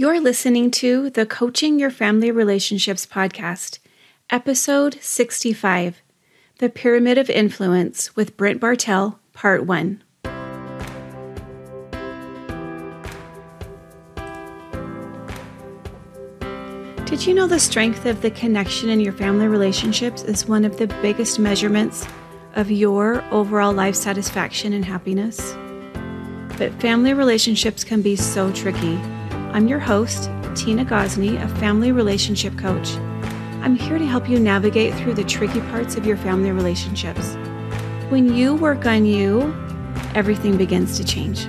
You're listening to the Coaching Your Family Relationships podcast, episode 65 The Pyramid of Influence with Brent Bartell, part one. Did you know the strength of the connection in your family relationships is one of the biggest measurements of your overall life satisfaction and happiness? But family relationships can be so tricky. I'm your host, Tina Gosney, a family relationship coach. I'm here to help you navigate through the tricky parts of your family relationships. When you work on you, everything begins to change.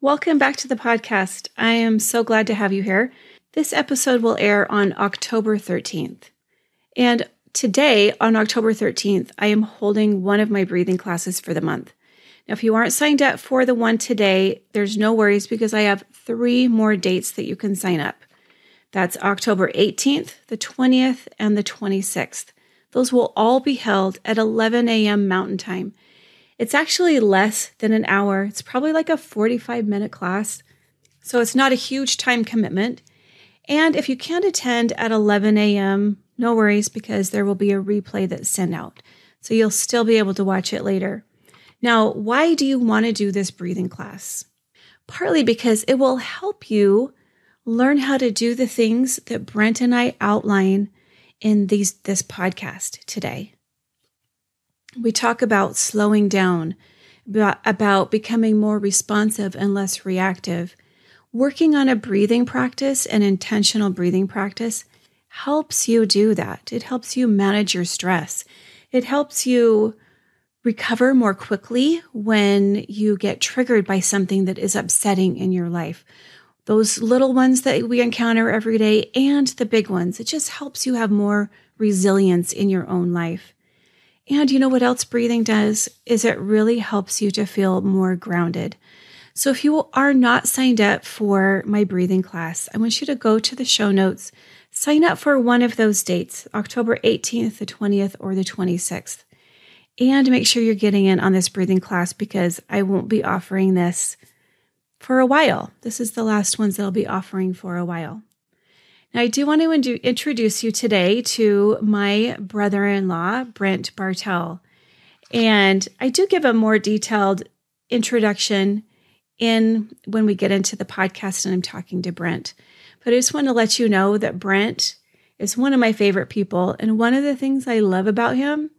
Welcome back to the podcast. I am so glad to have you here. This episode will air on October 13th. And today, on October 13th, I am holding one of my breathing classes for the month. If you aren't signed up for the one today, there's no worries because I have three more dates that you can sign up. That's October 18th, the 20th, and the 26th. Those will all be held at 11 a.m. Mountain Time. It's actually less than an hour. It's probably like a 45 minute class. So it's not a huge time commitment. And if you can't attend at 11 a.m., no worries because there will be a replay that's sent out. So you'll still be able to watch it later. Now, why do you want to do this breathing class? Partly because it will help you learn how to do the things that Brent and I outline in these this podcast today. We talk about slowing down, about, becoming more responsive and less reactive. Working on a breathing practice, an intentional breathing practice, helps you do that. It helps you manage your stress. It helps you recover more quickly when you get triggered by something that is upsetting in your life. Those little ones that we encounter every day and the big ones, it just helps you have more resilience in your own life. And you know what else breathing does is it really helps you to feel more grounded. So if you are not signed up for my breathing class, I want you to go to the show notes, sign up for one of those dates, October 18th, the 20th, or the 26th and make sure you're getting in on this breathing class because I won't be offering this for a while. This is the last ones that I'll be offering for a while. Now, I do want to introduce you today to my brother in law, Brent Bartell. And I do give a more detailed introduction in when we get into the podcast and I'm talking to Brent. But I just want to let you know that Brent is one of my favorite people. And one of the things I love about him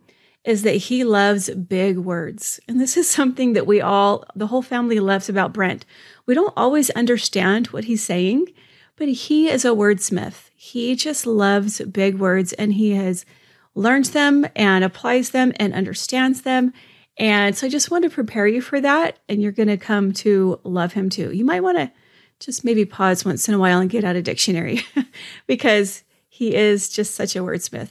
is that he loves big words. And this is something that we all, the whole family loves about Brent. We don't always understand what he's saying, but he is a wordsmith. He just loves big words and he has learned them and applies them and understands them. And so I just want to prepare you for that. And you're going to come to love him too. You might want to just maybe pause once in a while and get out a dictionary because he is just such a wordsmith.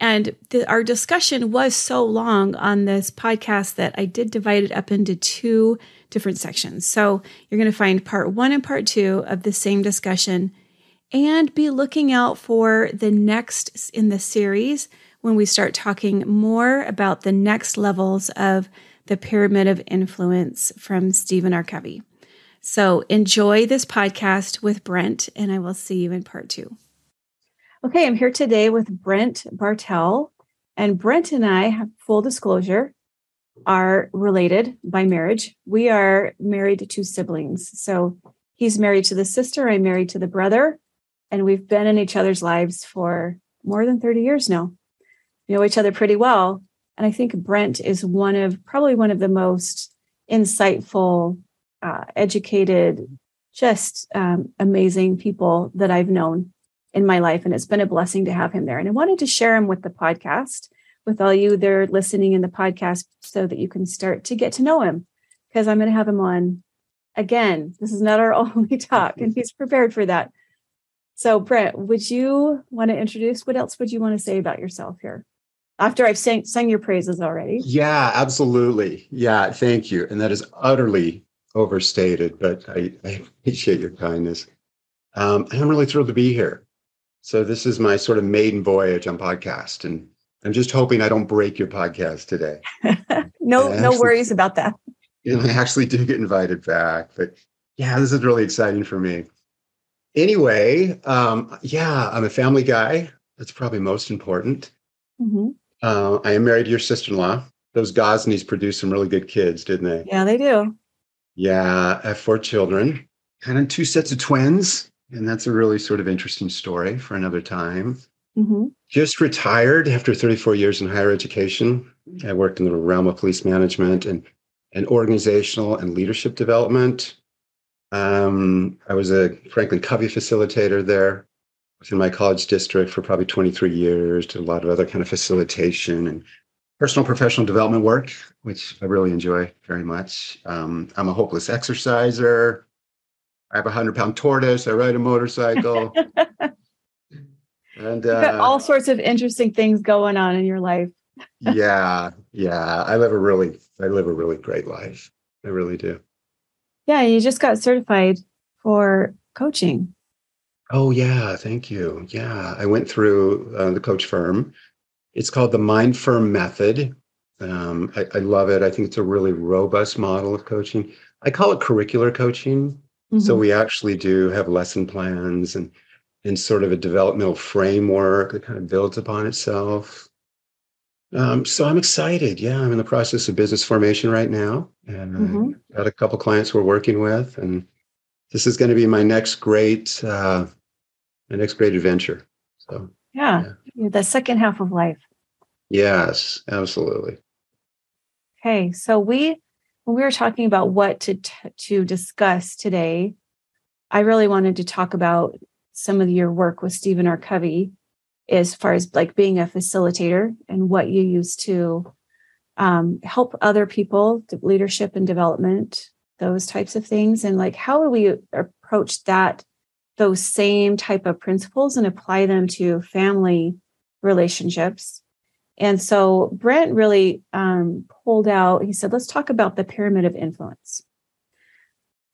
And the, our discussion was so long on this podcast that I did divide it up into two different sections. So you're going to find part one and part two of the same discussion and be looking out for the next in the series when we start talking more about the next levels of the pyramid of influence from Stephen R. Covey. So enjoy this podcast with Brent, and I will see you in part two. Okay, I'm here today with Brent Bartell. And Brent and I, have full disclosure, are related by marriage. We are married to two siblings. So he's married to the sister, I'm married to the brother. And we've been in each other's lives for more than 30 years now. We know each other pretty well. And I think Brent is one of probably one of the most insightful, uh, educated, just um, amazing people that I've known in my life. And it's been a blessing to have him there. And I wanted to share him with the podcast, with all you there listening in the podcast, so that you can start to get to know him. Because I'm going to have him on again. This is not our only talk, and he's prepared for that. So, Brent, would you want to introduce? What else would you want to say about yourself here? After I've sang, sung your praises already. Yeah, absolutely. Yeah, thank you. And that is utterly overstated, but I, I appreciate your kindness. Um, I'm really thrilled to be here. So this is my sort of maiden voyage on podcast, and I'm just hoping I don't break your podcast today. no, no worries about that. and I actually do get invited back. But yeah, this is really exciting for me. Anyway, um, yeah, I'm a family guy. That's probably most important. Mm-hmm. Uh, I am married to your sister-in-law. Those Gosneys produced some really good kids, didn't they? Yeah, they do. Yeah, I have four children, kind of two sets of twins, and that's a really sort of interesting story for another time. Mm-hmm. Just retired after 34 years in higher education. I worked in the realm of police management and, and organizational and leadership development. Um, I was a Franklin Covey facilitator there within my college district for probably 23 years, did a lot of other kind of facilitation and personal professional development work, which I really enjoy very much. Um, I'm a hopeless exerciser. I have a hundred pound tortoise. I ride a motorcycle. and uh, all sorts of interesting things going on in your life. yeah, yeah. I live a really, I live a really great life. I really do. Yeah, you just got certified for coaching. Oh yeah, thank you. Yeah, I went through uh, the coach firm. It's called the Mind Firm Method. Um, I, I, love it. I think it's a really robust model of coaching. I call it curricular coaching. Mm-hmm. So we actually do have lesson plans and and sort of a developmental framework that kind of builds upon itself. Um, so I'm excited. Yeah, I'm in the process of business formation right now, and mm-hmm. Got a couple clients we're working with, and this is going to be my next great, uh, my next great adventure. So yeah, yeah, the second half of life. Yes, absolutely. Okay, so we when we were talking about what to t- to discuss today, I really wanted to talk about some of your work with Stephen R. Covey as far as like being a facilitator and what you use to um, help other people, leadership and development, those types of things. And like, how do we approach that, those same type of principles and apply them to family relationships? And so Brent really um, pulled out, he said, let's talk about the pyramid of influence.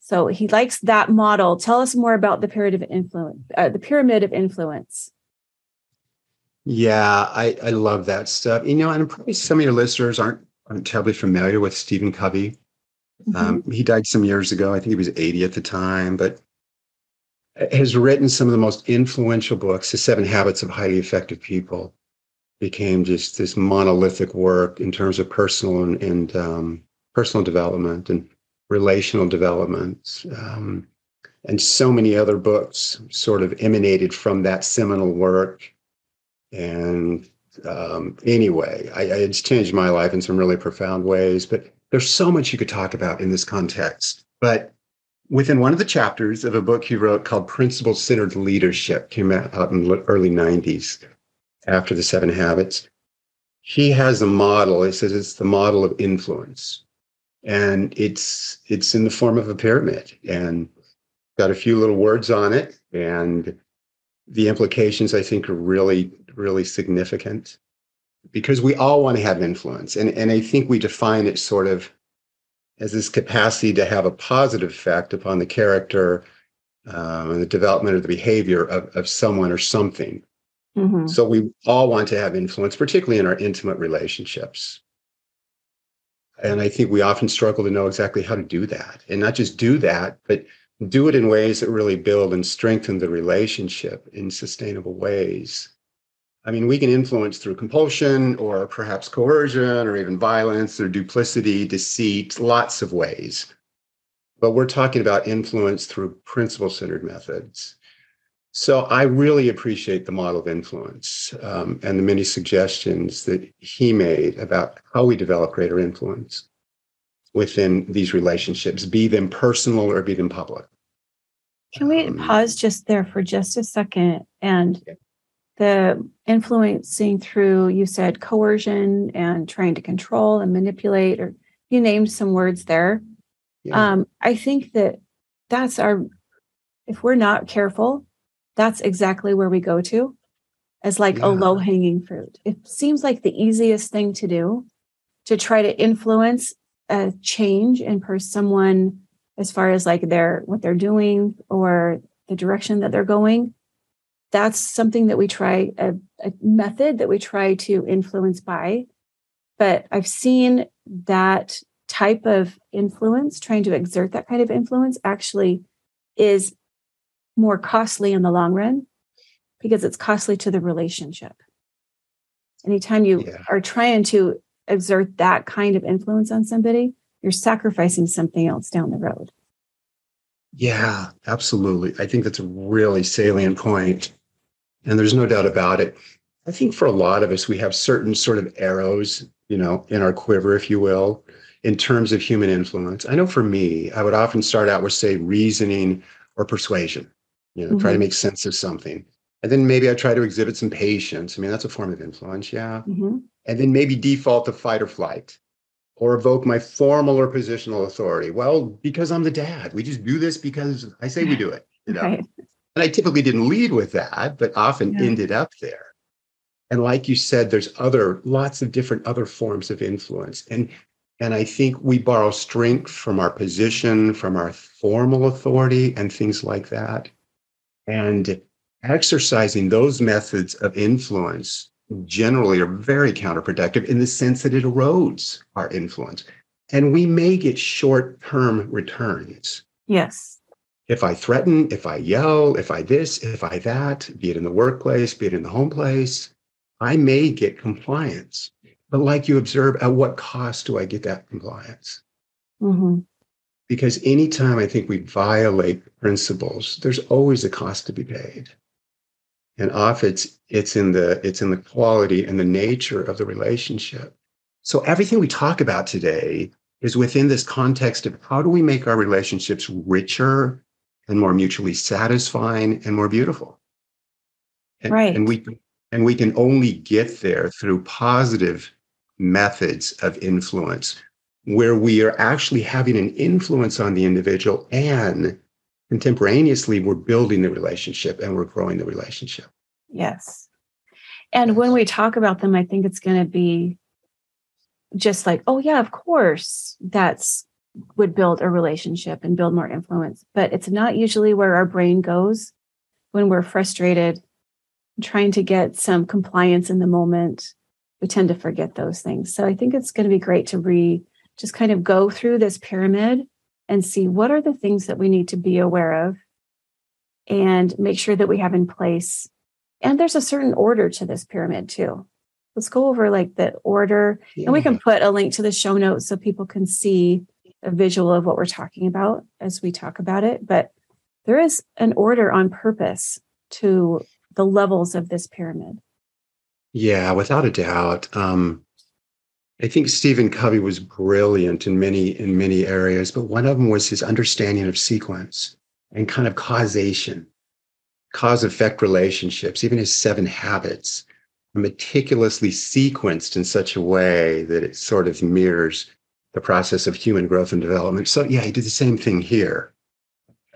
So he likes that model. Tell us more about the pyramid of influence, uh, the pyramid of influence. Yeah, I, I love that stuff. You know, and probably some of your listeners aren't aren't terribly familiar with Stephen Covey. Mm-hmm. Um, he died some years ago. I think he was 80 at the time, but has written some of the most influential books. The Seven Habits of Highly Effective People became just this monolithic work in terms of personal and, and um, personal development and relational development. Um, and so many other books sort of emanated from that seminal work and um, anyway, I, I, it's changed my life in some really profound ways. But there's so much you could talk about in this context. But within one of the chapters of a book he wrote called Principle Centered Leadership, came out in the early 90s after the Seven Habits. He has a model. He says it's the model of influence, and it's it's in the form of a pyramid, and got a few little words on it, and the implications I think are really really significant because we all want to have influence. And, and I think we define it sort of as this capacity to have a positive effect upon the character um, and the development of the behavior of, of someone or something. Mm-hmm. So we all want to have influence, particularly in our intimate relationships. And I think we often struggle to know exactly how to do that. And not just do that, but do it in ways that really build and strengthen the relationship in sustainable ways. I mean, we can influence through compulsion or perhaps coercion or even violence or duplicity, deceit, lots of ways. But we're talking about influence through principle centered methods. So I really appreciate the model of influence um, and the many suggestions that he made about how we develop greater influence within these relationships, be them personal or be them public. Can we um, pause just there for just a second and the influencing through you said coercion and trying to control and manipulate or you named some words there yeah. um, i think that that's our if we're not careful that's exactly where we go to as like yeah. a low hanging fruit it seems like the easiest thing to do to try to influence a change in per someone as far as like their what they're doing or the direction that they're going that's something that we try a, a method that we try to influence by but i've seen that type of influence, trying to exert that kind of influence, actually is more costly in the long run because it's costly to the relationship. Anytime you yeah. are trying to exert that kind of influence on somebody, you're sacrificing something else down the road. Yeah, absolutely. I think that's a really salient point. And there's no doubt about it. I think for a lot of us, we have certain sort of arrows, you know, in our quiver, if you will, in terms of human influence. I know for me, I would often start out with, say, reasoning or persuasion, you know, mm-hmm. try to mm-hmm. make sense of something. And then maybe I try to exhibit some patience. I mean, that's a form of influence, yeah. Mm-hmm. And then maybe default to fight or flight or evoke my formal or positional authority. Well, because I'm the dad. We just do this because I say we do it, you know. Right. And I typically didn't lead with that, but often yeah. ended up there. And like you said, there's other lots of different other forms of influence. And and I think we borrow strength from our position, from our formal authority, and things like that. And exercising those methods of influence generally are very counterproductive in the sense that it erodes our influence. And we may get short term returns. Yes. If I threaten, if I yell, if I this, if I that, be it in the workplace, be it in the home place, I may get compliance. But like you observe, at what cost do I get that compliance? Mm-hmm. Because anytime I think we violate principles, there's always a cost to be paid. And often it's it's in the it's in the quality and the nature of the relationship. So everything we talk about today is within this context of how do we make our relationships richer and more mutually satisfying and more beautiful. And, right. And we and we can only get there through positive methods of influence where we are actually having an influence on the individual and contemporaneously we're building the relationship and we're growing the relationship. Yes. And yes. when we talk about them, I think it's going to be just like, oh, yeah, of course, that's would build a relationship and build more influence. But it's not usually where our brain goes when we're frustrated trying to get some compliance in the moment, we tend to forget those things. So I think it's going to be great to re just kind of go through this pyramid and see what are the things that we need to be aware of and make sure that we have in place. And there's a certain order to this pyramid too. Let's go over like the order yeah. and we can put a link to the show notes so people can see a visual of what we're talking about as we talk about it. But there is an order on purpose to the levels of this pyramid. Yeah, without a doubt. Um, I think Stephen Covey was brilliant in many in many areas, but one of them was his understanding of sequence and kind of causation, cause effect relationships. Even his seven habits are meticulously sequenced in such a way that it sort of mirrors the process of human growth and development. So yeah, he did the same thing here.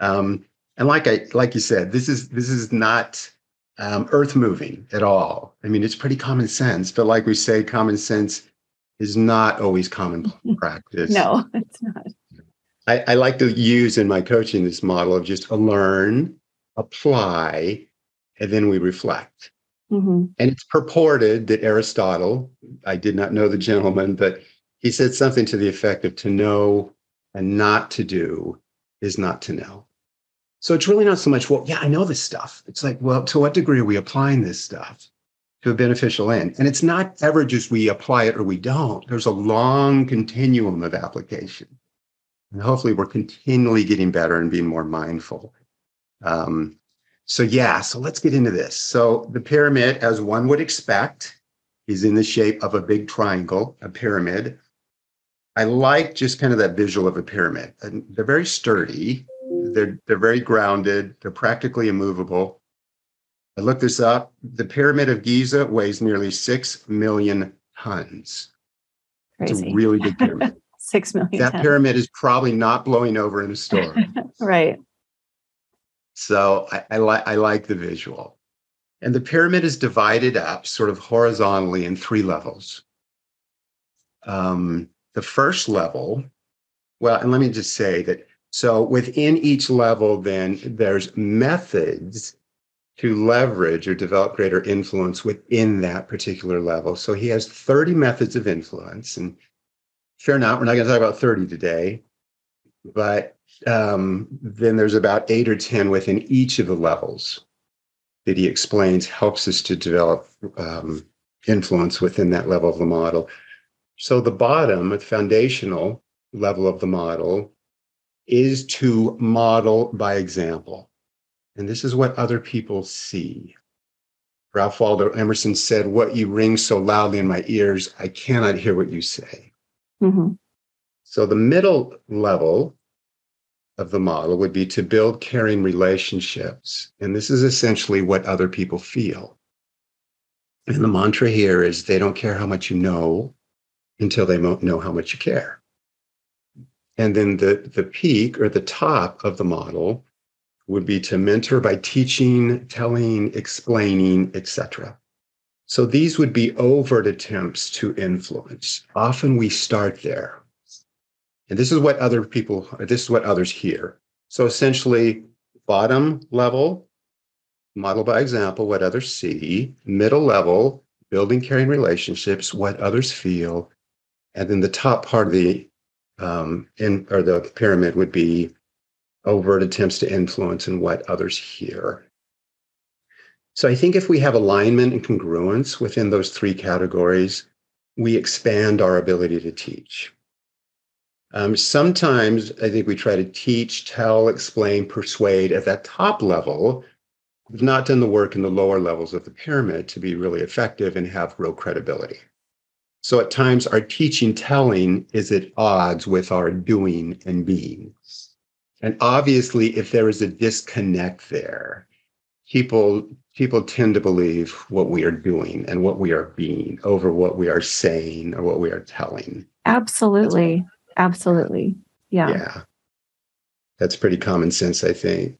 Um, and like I like you said, this is this is not um, earth moving at all. I mean, it's pretty common sense, but like we say, common sense is not always common practice. no, it's not. I, I, like to use in my coaching this model of just learn, apply, and then we reflect. Mm-hmm. And it's purported that Aristotle, I did not know the gentleman, but he said something to the effect of to know and not to do is not to know. So it's really not so much, well, yeah, I know this stuff. It's like, well, to what degree are we applying this stuff to a beneficial end? And it's not ever just we apply it or we don't. There's a long continuum of application. And hopefully we're continually getting better and being more mindful. Um, so yeah, so let's get into this. So the pyramid, as one would expect, is in the shape of a big triangle, a pyramid. I like just kind of that visual of a pyramid. And they're very sturdy they're they're very grounded. They're practically immovable. I looked this up. The Pyramid of Giza weighs nearly six million tons. Crazy. It's a really big pyramid. six million. That tons. pyramid is probably not blowing over in a storm. right. So I, I like I like the visual. And the pyramid is divided up sort of horizontally in three levels. Um, the first level, well, and let me just say that so within each level, then there's methods to leverage or develop greater influence within that particular level. So he has 30 methods of influence. And fair enough. We're not going to talk about 30 today, but um, then there's about eight or 10 within each of the levels that he explains helps us to develop um, influence within that level of the model. So the bottom, the foundational level of the model, is to model by example. And this is what other people see. Ralph Waldo Emerson said, What you ring so loudly in my ears, I cannot hear what you say. Mm-hmm. So the middle level of the model would be to build caring relationships. And this is essentially what other people feel. And the mantra here is they don't care how much you know until they know how much you care. And then the, the peak or the top of the model would be to mentor by teaching, telling, explaining, etc. So these would be overt attempts to influence. Often we start there. And this is what other people, this is what others hear. So essentially, bottom level, model by example, what others see, middle level, building caring relationships, what others feel. And then the top part of the um, in or the pyramid would be overt attempts to influence and what others hear. So I think if we have alignment and congruence within those three categories, we expand our ability to teach. Um, sometimes I think we try to teach, tell, explain, persuade at that top level. We've not done the work in the lower levels of the pyramid to be really effective and have real credibility. So at times our teaching telling is at odds with our doing and being. And obviously, if there is a disconnect there, people people tend to believe what we are doing and what we are being over what we are saying or what we are telling. Absolutely. Absolutely. Yeah. Yeah. That's pretty common sense, I think.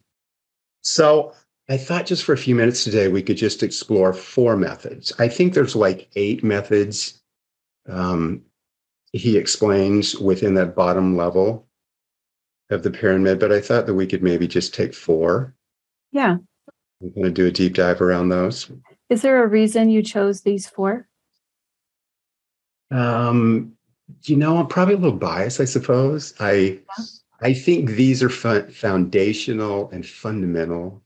So I thought just for a few minutes today, we could just explore four methods. I think there's like eight methods um, he explains within that bottom level of the pyramid, but I thought that we could maybe just take four. Yeah. I'm going to do a deep dive around those. Is there a reason you chose these four? Um, you know, I'm probably a little biased, I suppose. I yeah. I think these are fun, foundational and fundamental.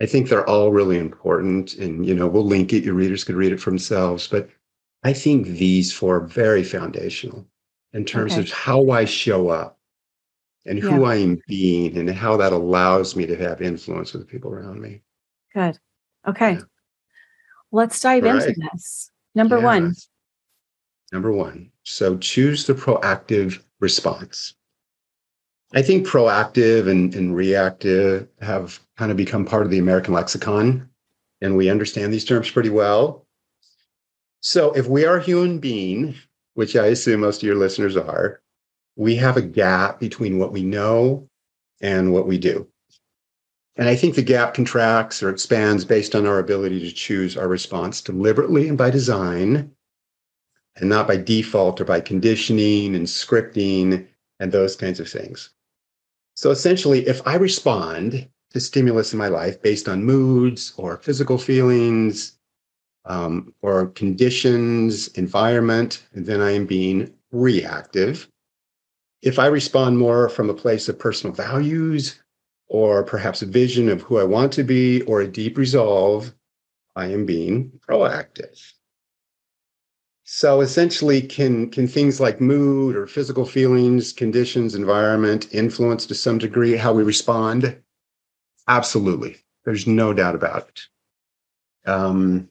I think they're all really important, and you know, we'll link it. Your readers could read it for themselves. But I think these four are very foundational in terms okay. of how I show up and who yeah. I am being, and how that allows me to have influence with the people around me. Good. Okay. Yeah. Let's dive All into right. this. Number yeah. one. Number one. So choose the proactive response. I think proactive and, and reactive have kind of become part of the American lexicon, and we understand these terms pretty well. So if we are a human being, which I assume most of your listeners are, we have a gap between what we know and what we do. And I think the gap contracts or expands based on our ability to choose our response deliberately and by design, and not by default or by conditioning and scripting and those kinds of things. So essentially, if I respond to stimulus in my life based on moods or physical feelings um, or conditions, environment, then I am being reactive. If I respond more from a place of personal values or perhaps a vision of who I want to be, or a deep resolve, I am being proactive. So essentially, can, can things like mood or physical feelings, conditions, environment influence to some degree how we respond? Absolutely. There's no doubt about it. Um,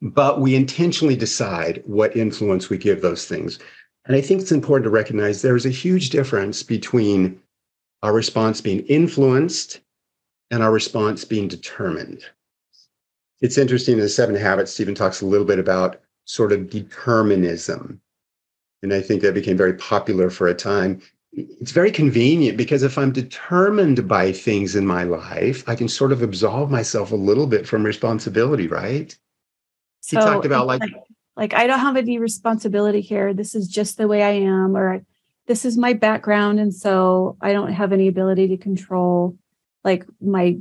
but we intentionally decide what influence we give those things. And I think it's important to recognize there's a huge difference between our response being influenced and our response being determined. It's interesting in the seven habits, Stephen talks a little bit about sort of determinism. And I think that became very popular for a time. It's very convenient because if I'm determined by things in my life, I can sort of absolve myself a little bit from responsibility, right? So he talked about like, like like I don't have any responsibility here. This is just the way I am, or this is my background and so i don't have any ability to control like my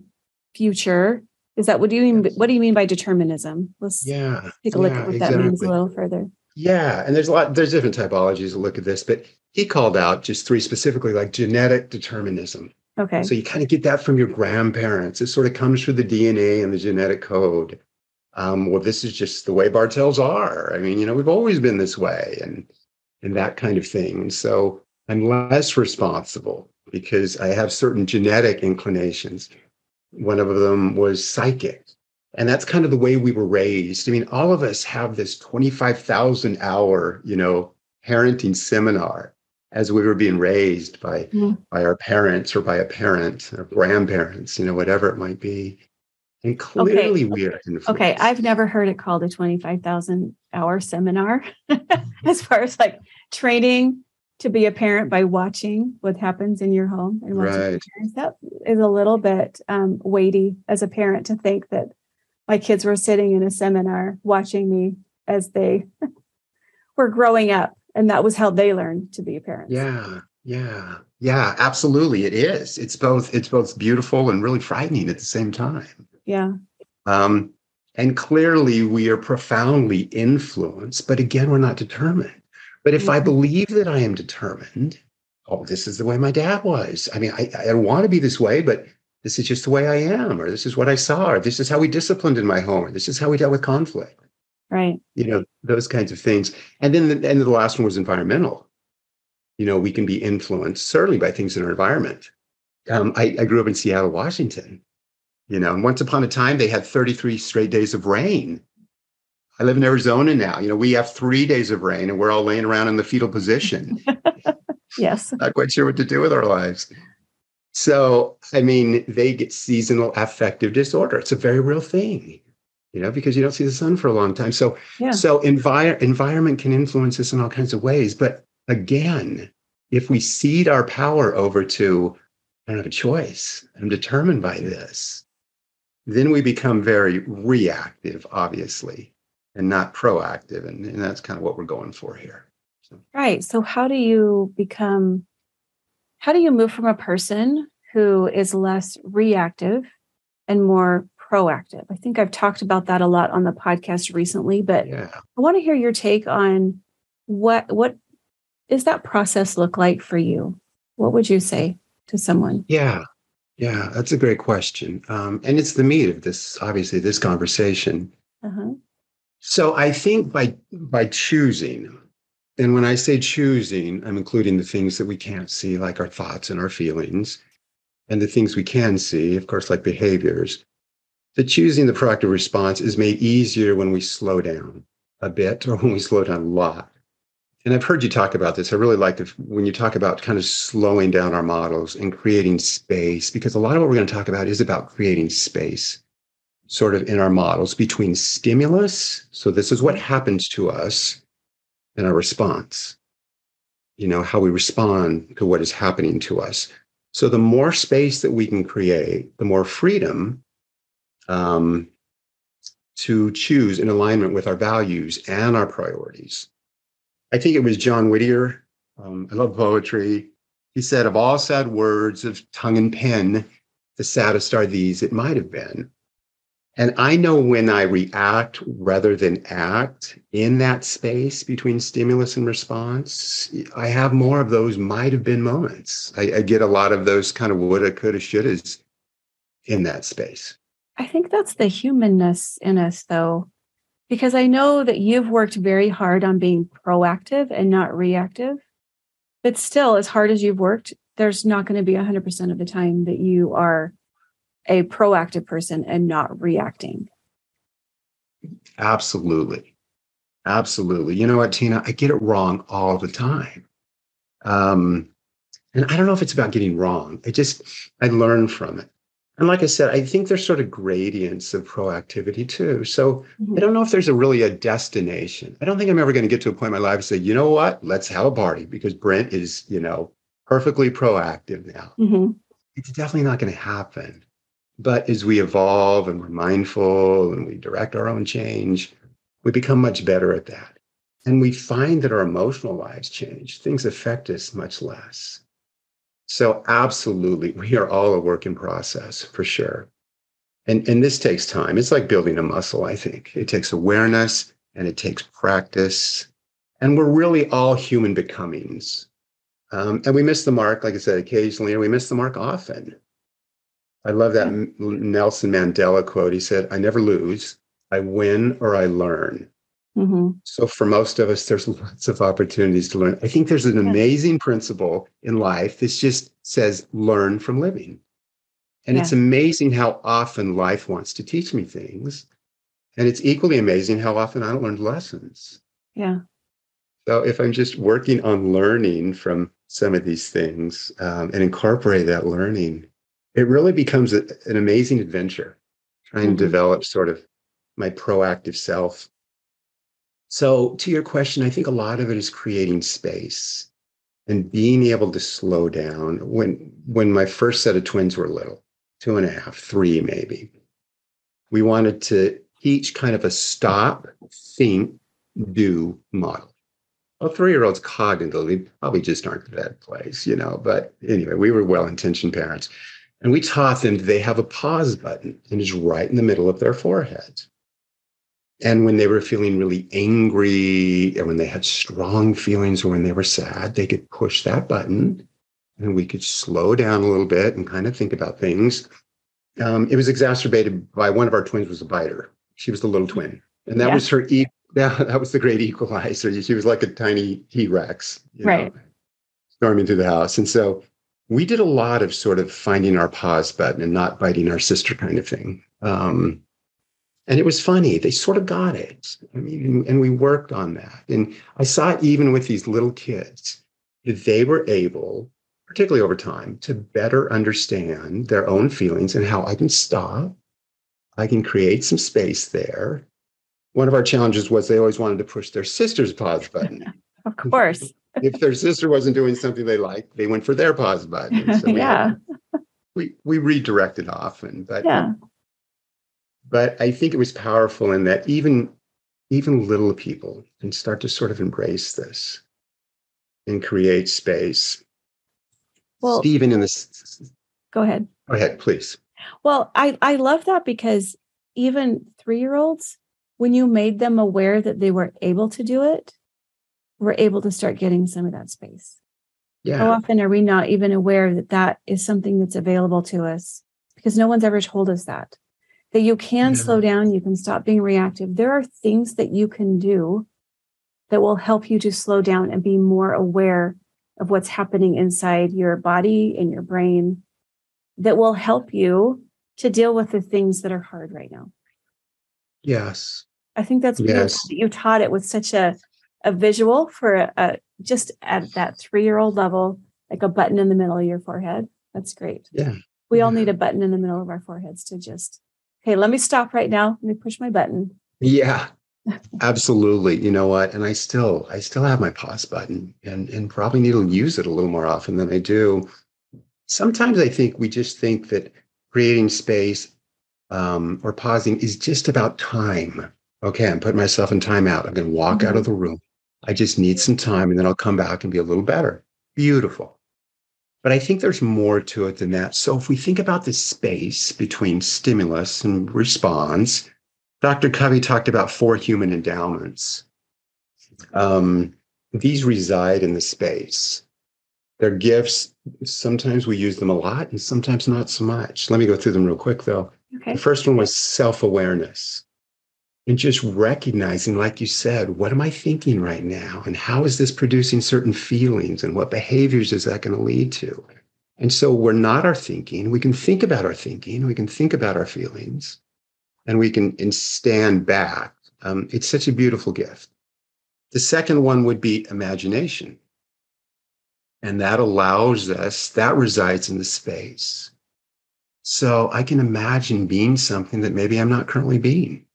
future is that what do you mean what do you mean by determinism let's yeah take a look yeah, at what exactly. that means a little further Yeah, and there's a lot. There's different typologies to look at this, but he called out just three specifically, like genetic determinism. Okay. So you kind of get that from your grandparents. It sort of comes through the DNA and the genetic code. Um, well, this is just the way Bartels are. I mean, you know, we've always been this way, and and that kind of thing. And so I'm less responsible because I have certain genetic inclinations. One of them was psychic. And that's kind of the way we were raised. I mean, all of us have this 25,000 hour, you know, parenting seminar as we were being raised by mm-hmm. by our parents or by a parent or grandparents, you know, whatever it might be. And clearly okay. we are. Okay, I've never heard it called a 25,000 hour seminar as far as like training to be a parent by watching what happens in your home and watching right. that is a little bit um, weighty as a parent to think that my kids were sitting in a seminar watching me as they were growing up and that was how they learned to be parents yeah yeah yeah absolutely it is it's both it's both beautiful and really frightening at the same time yeah um and clearly we are profoundly influenced but again we're not determined but if I believe that I am determined, oh, this is the way my dad was. I mean, I, I don't want to be this way, but this is just the way I am, or this is what I saw, or this is how we disciplined in my home, or this is how we dealt with conflict. Right. You know, those kinds of things. And then the, and the last one was environmental. You know, we can be influenced certainly by things in our environment. Um, I, I grew up in Seattle, Washington. You know, and once upon a time they had 33 straight days of rain. I live in Arizona now. You know, we have three days of rain and we're all laying around in the fetal position. yes. Not quite sure what to do with our lives. So, I mean, they get seasonal affective disorder. It's a very real thing, you know, because you don't see the sun for a long time. So, yeah. so envir- environment can influence us in all kinds of ways. But again, if we cede our power over to, I don't have a choice, I'm determined by this, then we become very reactive, obviously and not proactive. And, and that's kind of what we're going for here. So. Right. So, how do you become, how do you move from a person who is less reactive and more proactive? I think I've talked about that a lot on the podcast recently, but yeah. I want to hear your take on what, what, is that process look like for you? What would you say to someone? Yeah. Yeah, that's a great question. Um, and it's the meat of this, obviously, this conversation. Uh-huh. So I think by by choosing, and when I say choosing, I'm including the things that we can't see, like our thoughts and our feelings, and the things we can see, of course, like behaviors. The choosing the proactive response is made easier when we slow down a bit or when we slow down a lot. And I've heard you talk about this. I really like it when you talk about kind of slowing down our models and creating space, because a lot of what we're going to talk about is about creating space sort of in our models between stimulus. So this is what happens to us and our response, you know, how we respond to what is happening to us. So the more space that we can create, the more freedom um, to choose in alignment with our values and our priorities. I think it was John Whittier. Um, I love poetry. He said, Of all sad words of tongue and pen, the saddest are these it might have been. And I know when I react rather than act in that space between stimulus and response, I have more of those might have been moments. I, I get a lot of those kind of woulda, coulda, shouldas in that space. I think that's the humanness in us, though, because I know that you've worked very hard on being proactive and not reactive. But still, as hard as you've worked, there's not going to be 100% of the time that you are a proactive person and not reacting. Absolutely. Absolutely. You know what, Tina? I get it wrong all the time. Um, and I don't know if it's about getting wrong. I just, I learn from it. And like I said, I think there's sort of gradients of proactivity too. So mm-hmm. I don't know if there's a really a destination. I don't think I'm ever going to get to a point in my life and say, you know what, let's have a party because Brent is, you know, perfectly proactive now. Mm-hmm. It's definitely not going to happen. But as we evolve and we're mindful and we direct our own change, we become much better at that. And we find that our emotional lives change. Things affect us much less. So, absolutely, we are all a work in process for sure. And, and this takes time. It's like building a muscle, I think. It takes awareness and it takes practice And we're really all human becomings. Um, and we miss the mark, like I said, occasionally, and we miss the mark often. I love that yeah. Nelson Mandela quote. He said, I never lose, I win or I learn. Mm-hmm. So for most of us, there's lots of opportunities to learn. I think there's an amazing principle in life that just says learn from living. And yeah. it's amazing how often life wants to teach me things. And it's equally amazing how often I don't learn lessons. Yeah. So if I'm just working on learning from some of these things um, and incorporate that learning, it really becomes a, an amazing adventure trying mm-hmm. to develop sort of my proactive self so, to your question, I think a lot of it is creating space and being able to slow down. When when my first set of twins were little, two and a half, three maybe, we wanted to teach kind of a stop, think, do model. Well, three-year-olds cognitively probably just aren't the place, you know. But anyway, we were well-intentioned parents. And we taught them they have a pause button and it's right in the middle of their foreheads. And when they were feeling really angry, and when they had strong feelings, or when they were sad, they could push that button and we could slow down a little bit and kind of think about things. Um, it was exacerbated by one of our twins was a biter. She was the little twin. And that yeah. was her, e- that, that was the great equalizer. She was like a tiny T Rex, right? Know, storming through the house. And so we did a lot of sort of finding our pause button and not biting our sister kind of thing. Um, and it was funny. They sort of got it. I mean, and we worked on that. And I saw it even with these little kids that they were able, particularly over time, to better understand their own feelings and how I can stop. I can create some space there. One of our challenges was they always wanted to push their sister's pause button. of course. if their sister wasn't doing something they liked, they went for their pause button. So we yeah. We we redirected often, but yeah but I think it was powerful in that even even little people can start to sort of embrace this and create space. Well, Stephen, in this, go ahead. Go ahead, please. Well, I I love that because even three year olds, when you made them aware that they were able to do it, were able to start getting some of that space. Yeah. How often are we not even aware that that is something that's available to us? Because no one's ever told us that that you can yeah. slow down, you can stop being reactive. There are things that you can do that will help you to slow down and be more aware of what's happening inside your body and your brain that will help you to deal with the things that are hard right now. Yes. I think that's yes. that you taught it with such a, a visual for a, a just at that three year old level, like a button in the middle of your forehead. That's great. Yeah. We yeah. all need a button in the middle of our foreheads to just okay, let me stop right now. Let me push my button. Yeah, absolutely. You know what? And I still, I still have my pause button and, and probably need to use it a little more often than I do. Sometimes I think we just think that creating space um, or pausing is just about time. Okay, I'm putting myself in timeout. I'm going to walk mm-hmm. out of the room. I just need some time and then I'll come back and be a little better. Beautiful. But I think there's more to it than that. So if we think about the space between stimulus and response, Dr. Covey talked about four human endowments. Um, these reside in the space. They're gifts. Sometimes we use them a lot and sometimes not so much. Let me go through them real quick, though. Okay. The first one was self awareness and just recognizing, like you said, what am I thinking right now? And how is this producing certain feelings? And what behaviors is that going to lead to? And so we're not our thinking. We can think about our thinking, we can think about our feelings, and we can and stand back. Um, it's such a beautiful gift. The second one would be imagination. And that allows us, that resides in the space. So I can imagine being something that maybe I'm not currently being.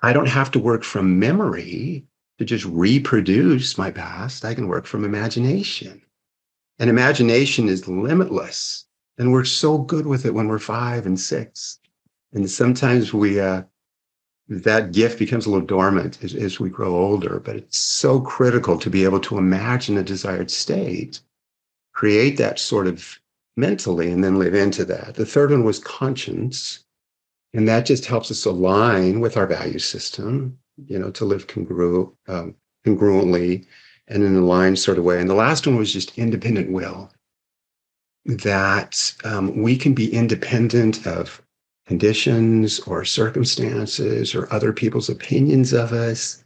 I don't have to work from memory to just reproduce my past. I can work from imagination. And imagination is limitless. And we're so good with it when we're five and six. And sometimes we, uh, that gift becomes a little dormant as, as we grow older, but it's so critical to be able to imagine a desired state, create that sort of mentally, and then live into that. The third one was conscience. And that just helps us align with our value system, you know, to live congru- um, congruently. and in a aligned sort of way. And the last one was just independent will that um, we can be independent of conditions or circumstances or other people's opinions of us,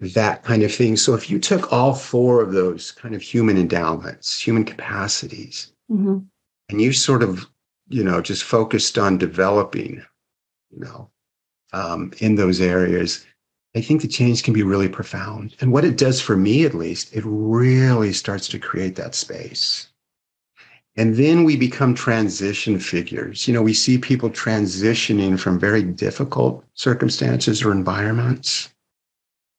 that kind of thing. So if you took all four of those kind of human endowments, human capacities, mm-hmm. and you sort of, you know, just focused on developing, you know, um, in those areas, I think the change can be really profound. And what it does for me, at least, it really starts to create that space and then we become transition figures. You know, we see people transitioning from very difficult circumstances or environments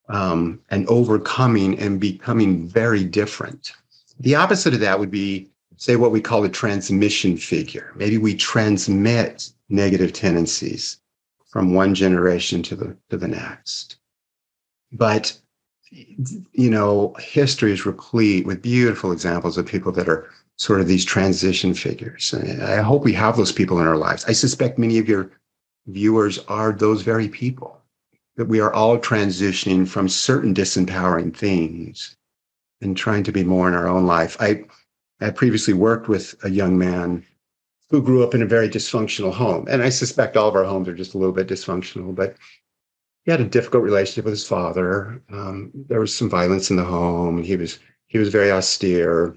um, and overcoming and becoming very different. The opposite of that would be, say, what we call a transmission figure. Maybe we transmit negative tendencies from one generation to the to the next. But you know, history is replete with beautiful examples of people that are sort of these transition figures. I hope we have those people in our lives. I suspect many of your viewers are those very people that we are all transitioning from certain disempowering things and trying to be more in our own life. I, I previously worked with a young man who grew up in a very dysfunctional home. And I suspect all of our homes are just a little bit dysfunctional, but he had a difficult relationship with his father. Um, there was some violence in the home. He was he was very austere.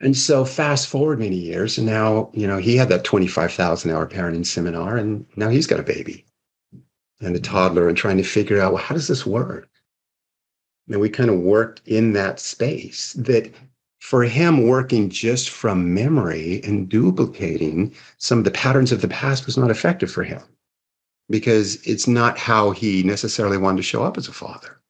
And so fast forward many years, and now, you know, he had that 25,000 hour parenting seminar, and now he's got a baby and a toddler and trying to figure out, well, how does this work? And we kind of worked in that space that for him, working just from memory and duplicating some of the patterns of the past was not effective for him because it's not how he necessarily wanted to show up as a father.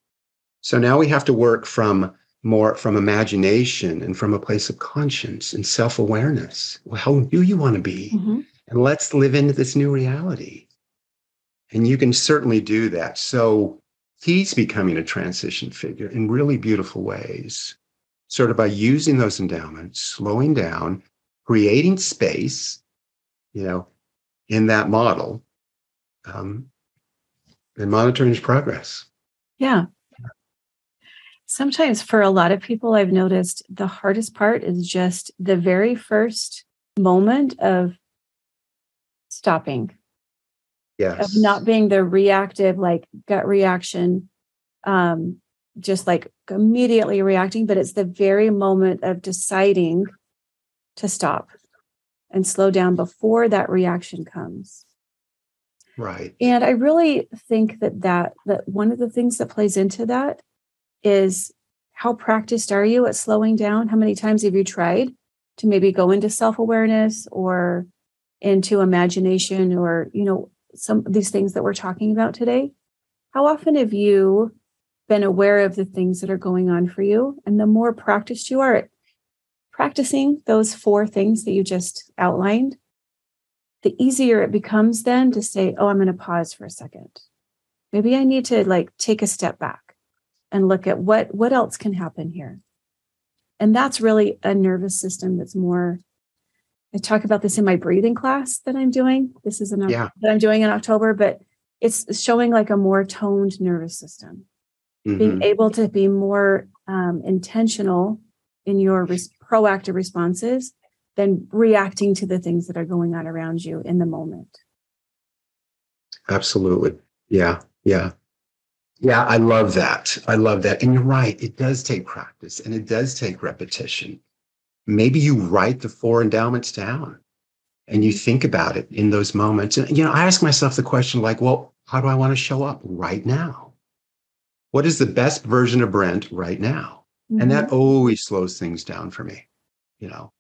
So now we have to work from more from imagination and from a place of conscience and self awareness. Well, how do you want to be? Mm-hmm. And let's live into this new reality. And you can certainly do that. So he's becoming a transition figure in really beautiful ways, sort of by using those endowments, slowing down, creating space, you know, in that model, um, and monitoring his progress. Yeah. Sometimes for a lot of people, I've noticed the hardest part is just the very first moment of stopping. Yes. Of not being the reactive, like gut reaction, um, just like immediately reacting, but it's the very moment of deciding to stop and slow down before that reaction comes. Right. And I really think that that that one of the things that plays into that is how practiced are you at slowing down? How many times have you tried to maybe go into self-awareness or into imagination or, you know, some of these things that we're talking about today? How often have you been aware of the things that are going on for you? And the more practiced you are at practicing those four things that you just outlined, the easier it becomes then to say, oh, I'm going to pause for a second. Maybe I need to like take a step back and look at what what else can happen here and that's really a nervous system that's more i talk about this in my breathing class that i'm doing this is an yeah. that i'm doing in october but it's showing like a more toned nervous system mm-hmm. being able to be more um, intentional in your res- proactive responses than reacting to the things that are going on around you in the moment absolutely yeah yeah yeah, I love that. I love that. And you're right. It does take practice and it does take repetition. Maybe you write the four endowments down and you think about it in those moments. And, you know, I ask myself the question like, well, how do I want to show up right now? What is the best version of Brent right now? Mm-hmm. And that mm-hmm. always slows things down for me, you know.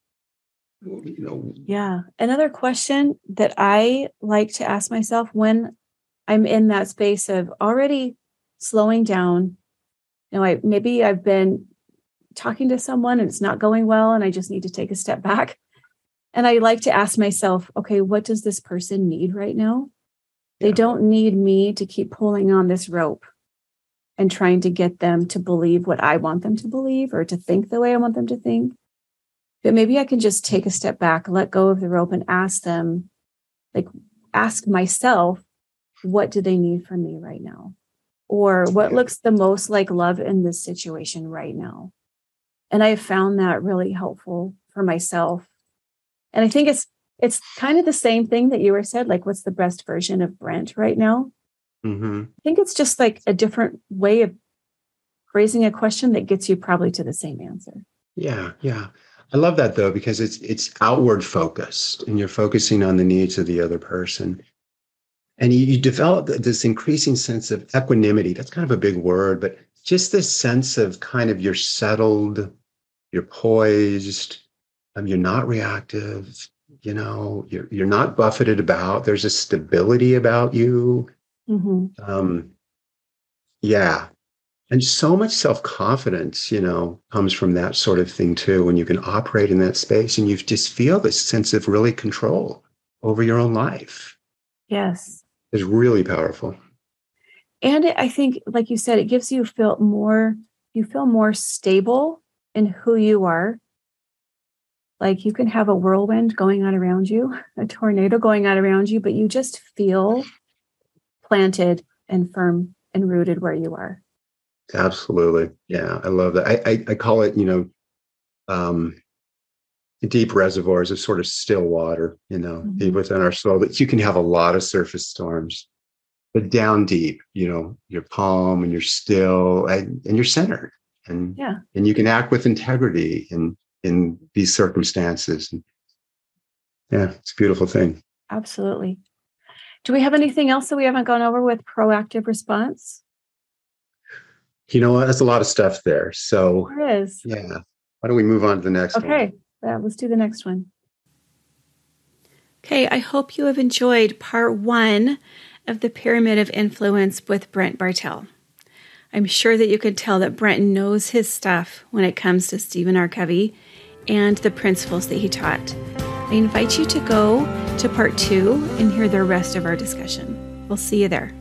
You know. Yeah. Another question that I like to ask myself when I'm in that space of already slowing down. You know, I maybe I've been talking to someone and it's not going well and I just need to take a step back. And I like to ask myself, okay, what does this person need right now? They don't need me to keep pulling on this rope and trying to get them to believe what I want them to believe or to think the way I want them to think. But maybe I can just take a step back, let go of the rope and ask them, like, ask myself, what do they need from me right now? or what looks the most like love in this situation right now. And I have found that really helpful for myself. And I think it's it's kind of the same thing that you were said, like what's the best version of Brent right now? Mm-hmm. I think it's just like a different way of phrasing a question that gets you probably to the same answer. Yeah, yeah. I love that though because it's it's outward focused and you're focusing on the needs of the other person. And you, you develop this increasing sense of equanimity. That's kind of a big word, but just this sense of kind of you're settled, you're poised, um, you're not reactive, you know, you're you're not buffeted about. There's a stability about you. Mm-hmm. Um, yeah, and so much self confidence, you know, comes from that sort of thing too. When you can operate in that space and you just feel this sense of really control over your own life. Yes, is really powerful. And it, I think, like you said, it gives you feel more. You feel more stable in who you are. Like you can have a whirlwind going on around you, a tornado going on around you, but you just feel planted and firm and rooted where you are. Absolutely. Yeah. I love that. I, I, I call it, you know, um, deep reservoirs of sort of still water, you know, mm-hmm. deep within our soul that you can have a lot of surface storms, but down deep, you know, you're calm and you're still and, and you're centered and, yeah. and you can act with integrity in, in these circumstances. And yeah, it's a beautiful thing. Absolutely. Do we have anything else that we haven't gone over with proactive response? You know what? That's a lot of stuff there. So there is. Yeah. Why don't we move on to the next okay. one? Okay. let's do the next one. Okay. I hope you have enjoyed part one of the Pyramid of Influence with Brent Bartel. I'm sure that you could tell that Brent knows his stuff when it comes to Stephen R. Covey and the principles that he taught. I invite you to go to part two and hear the rest of our discussion. We'll see you there.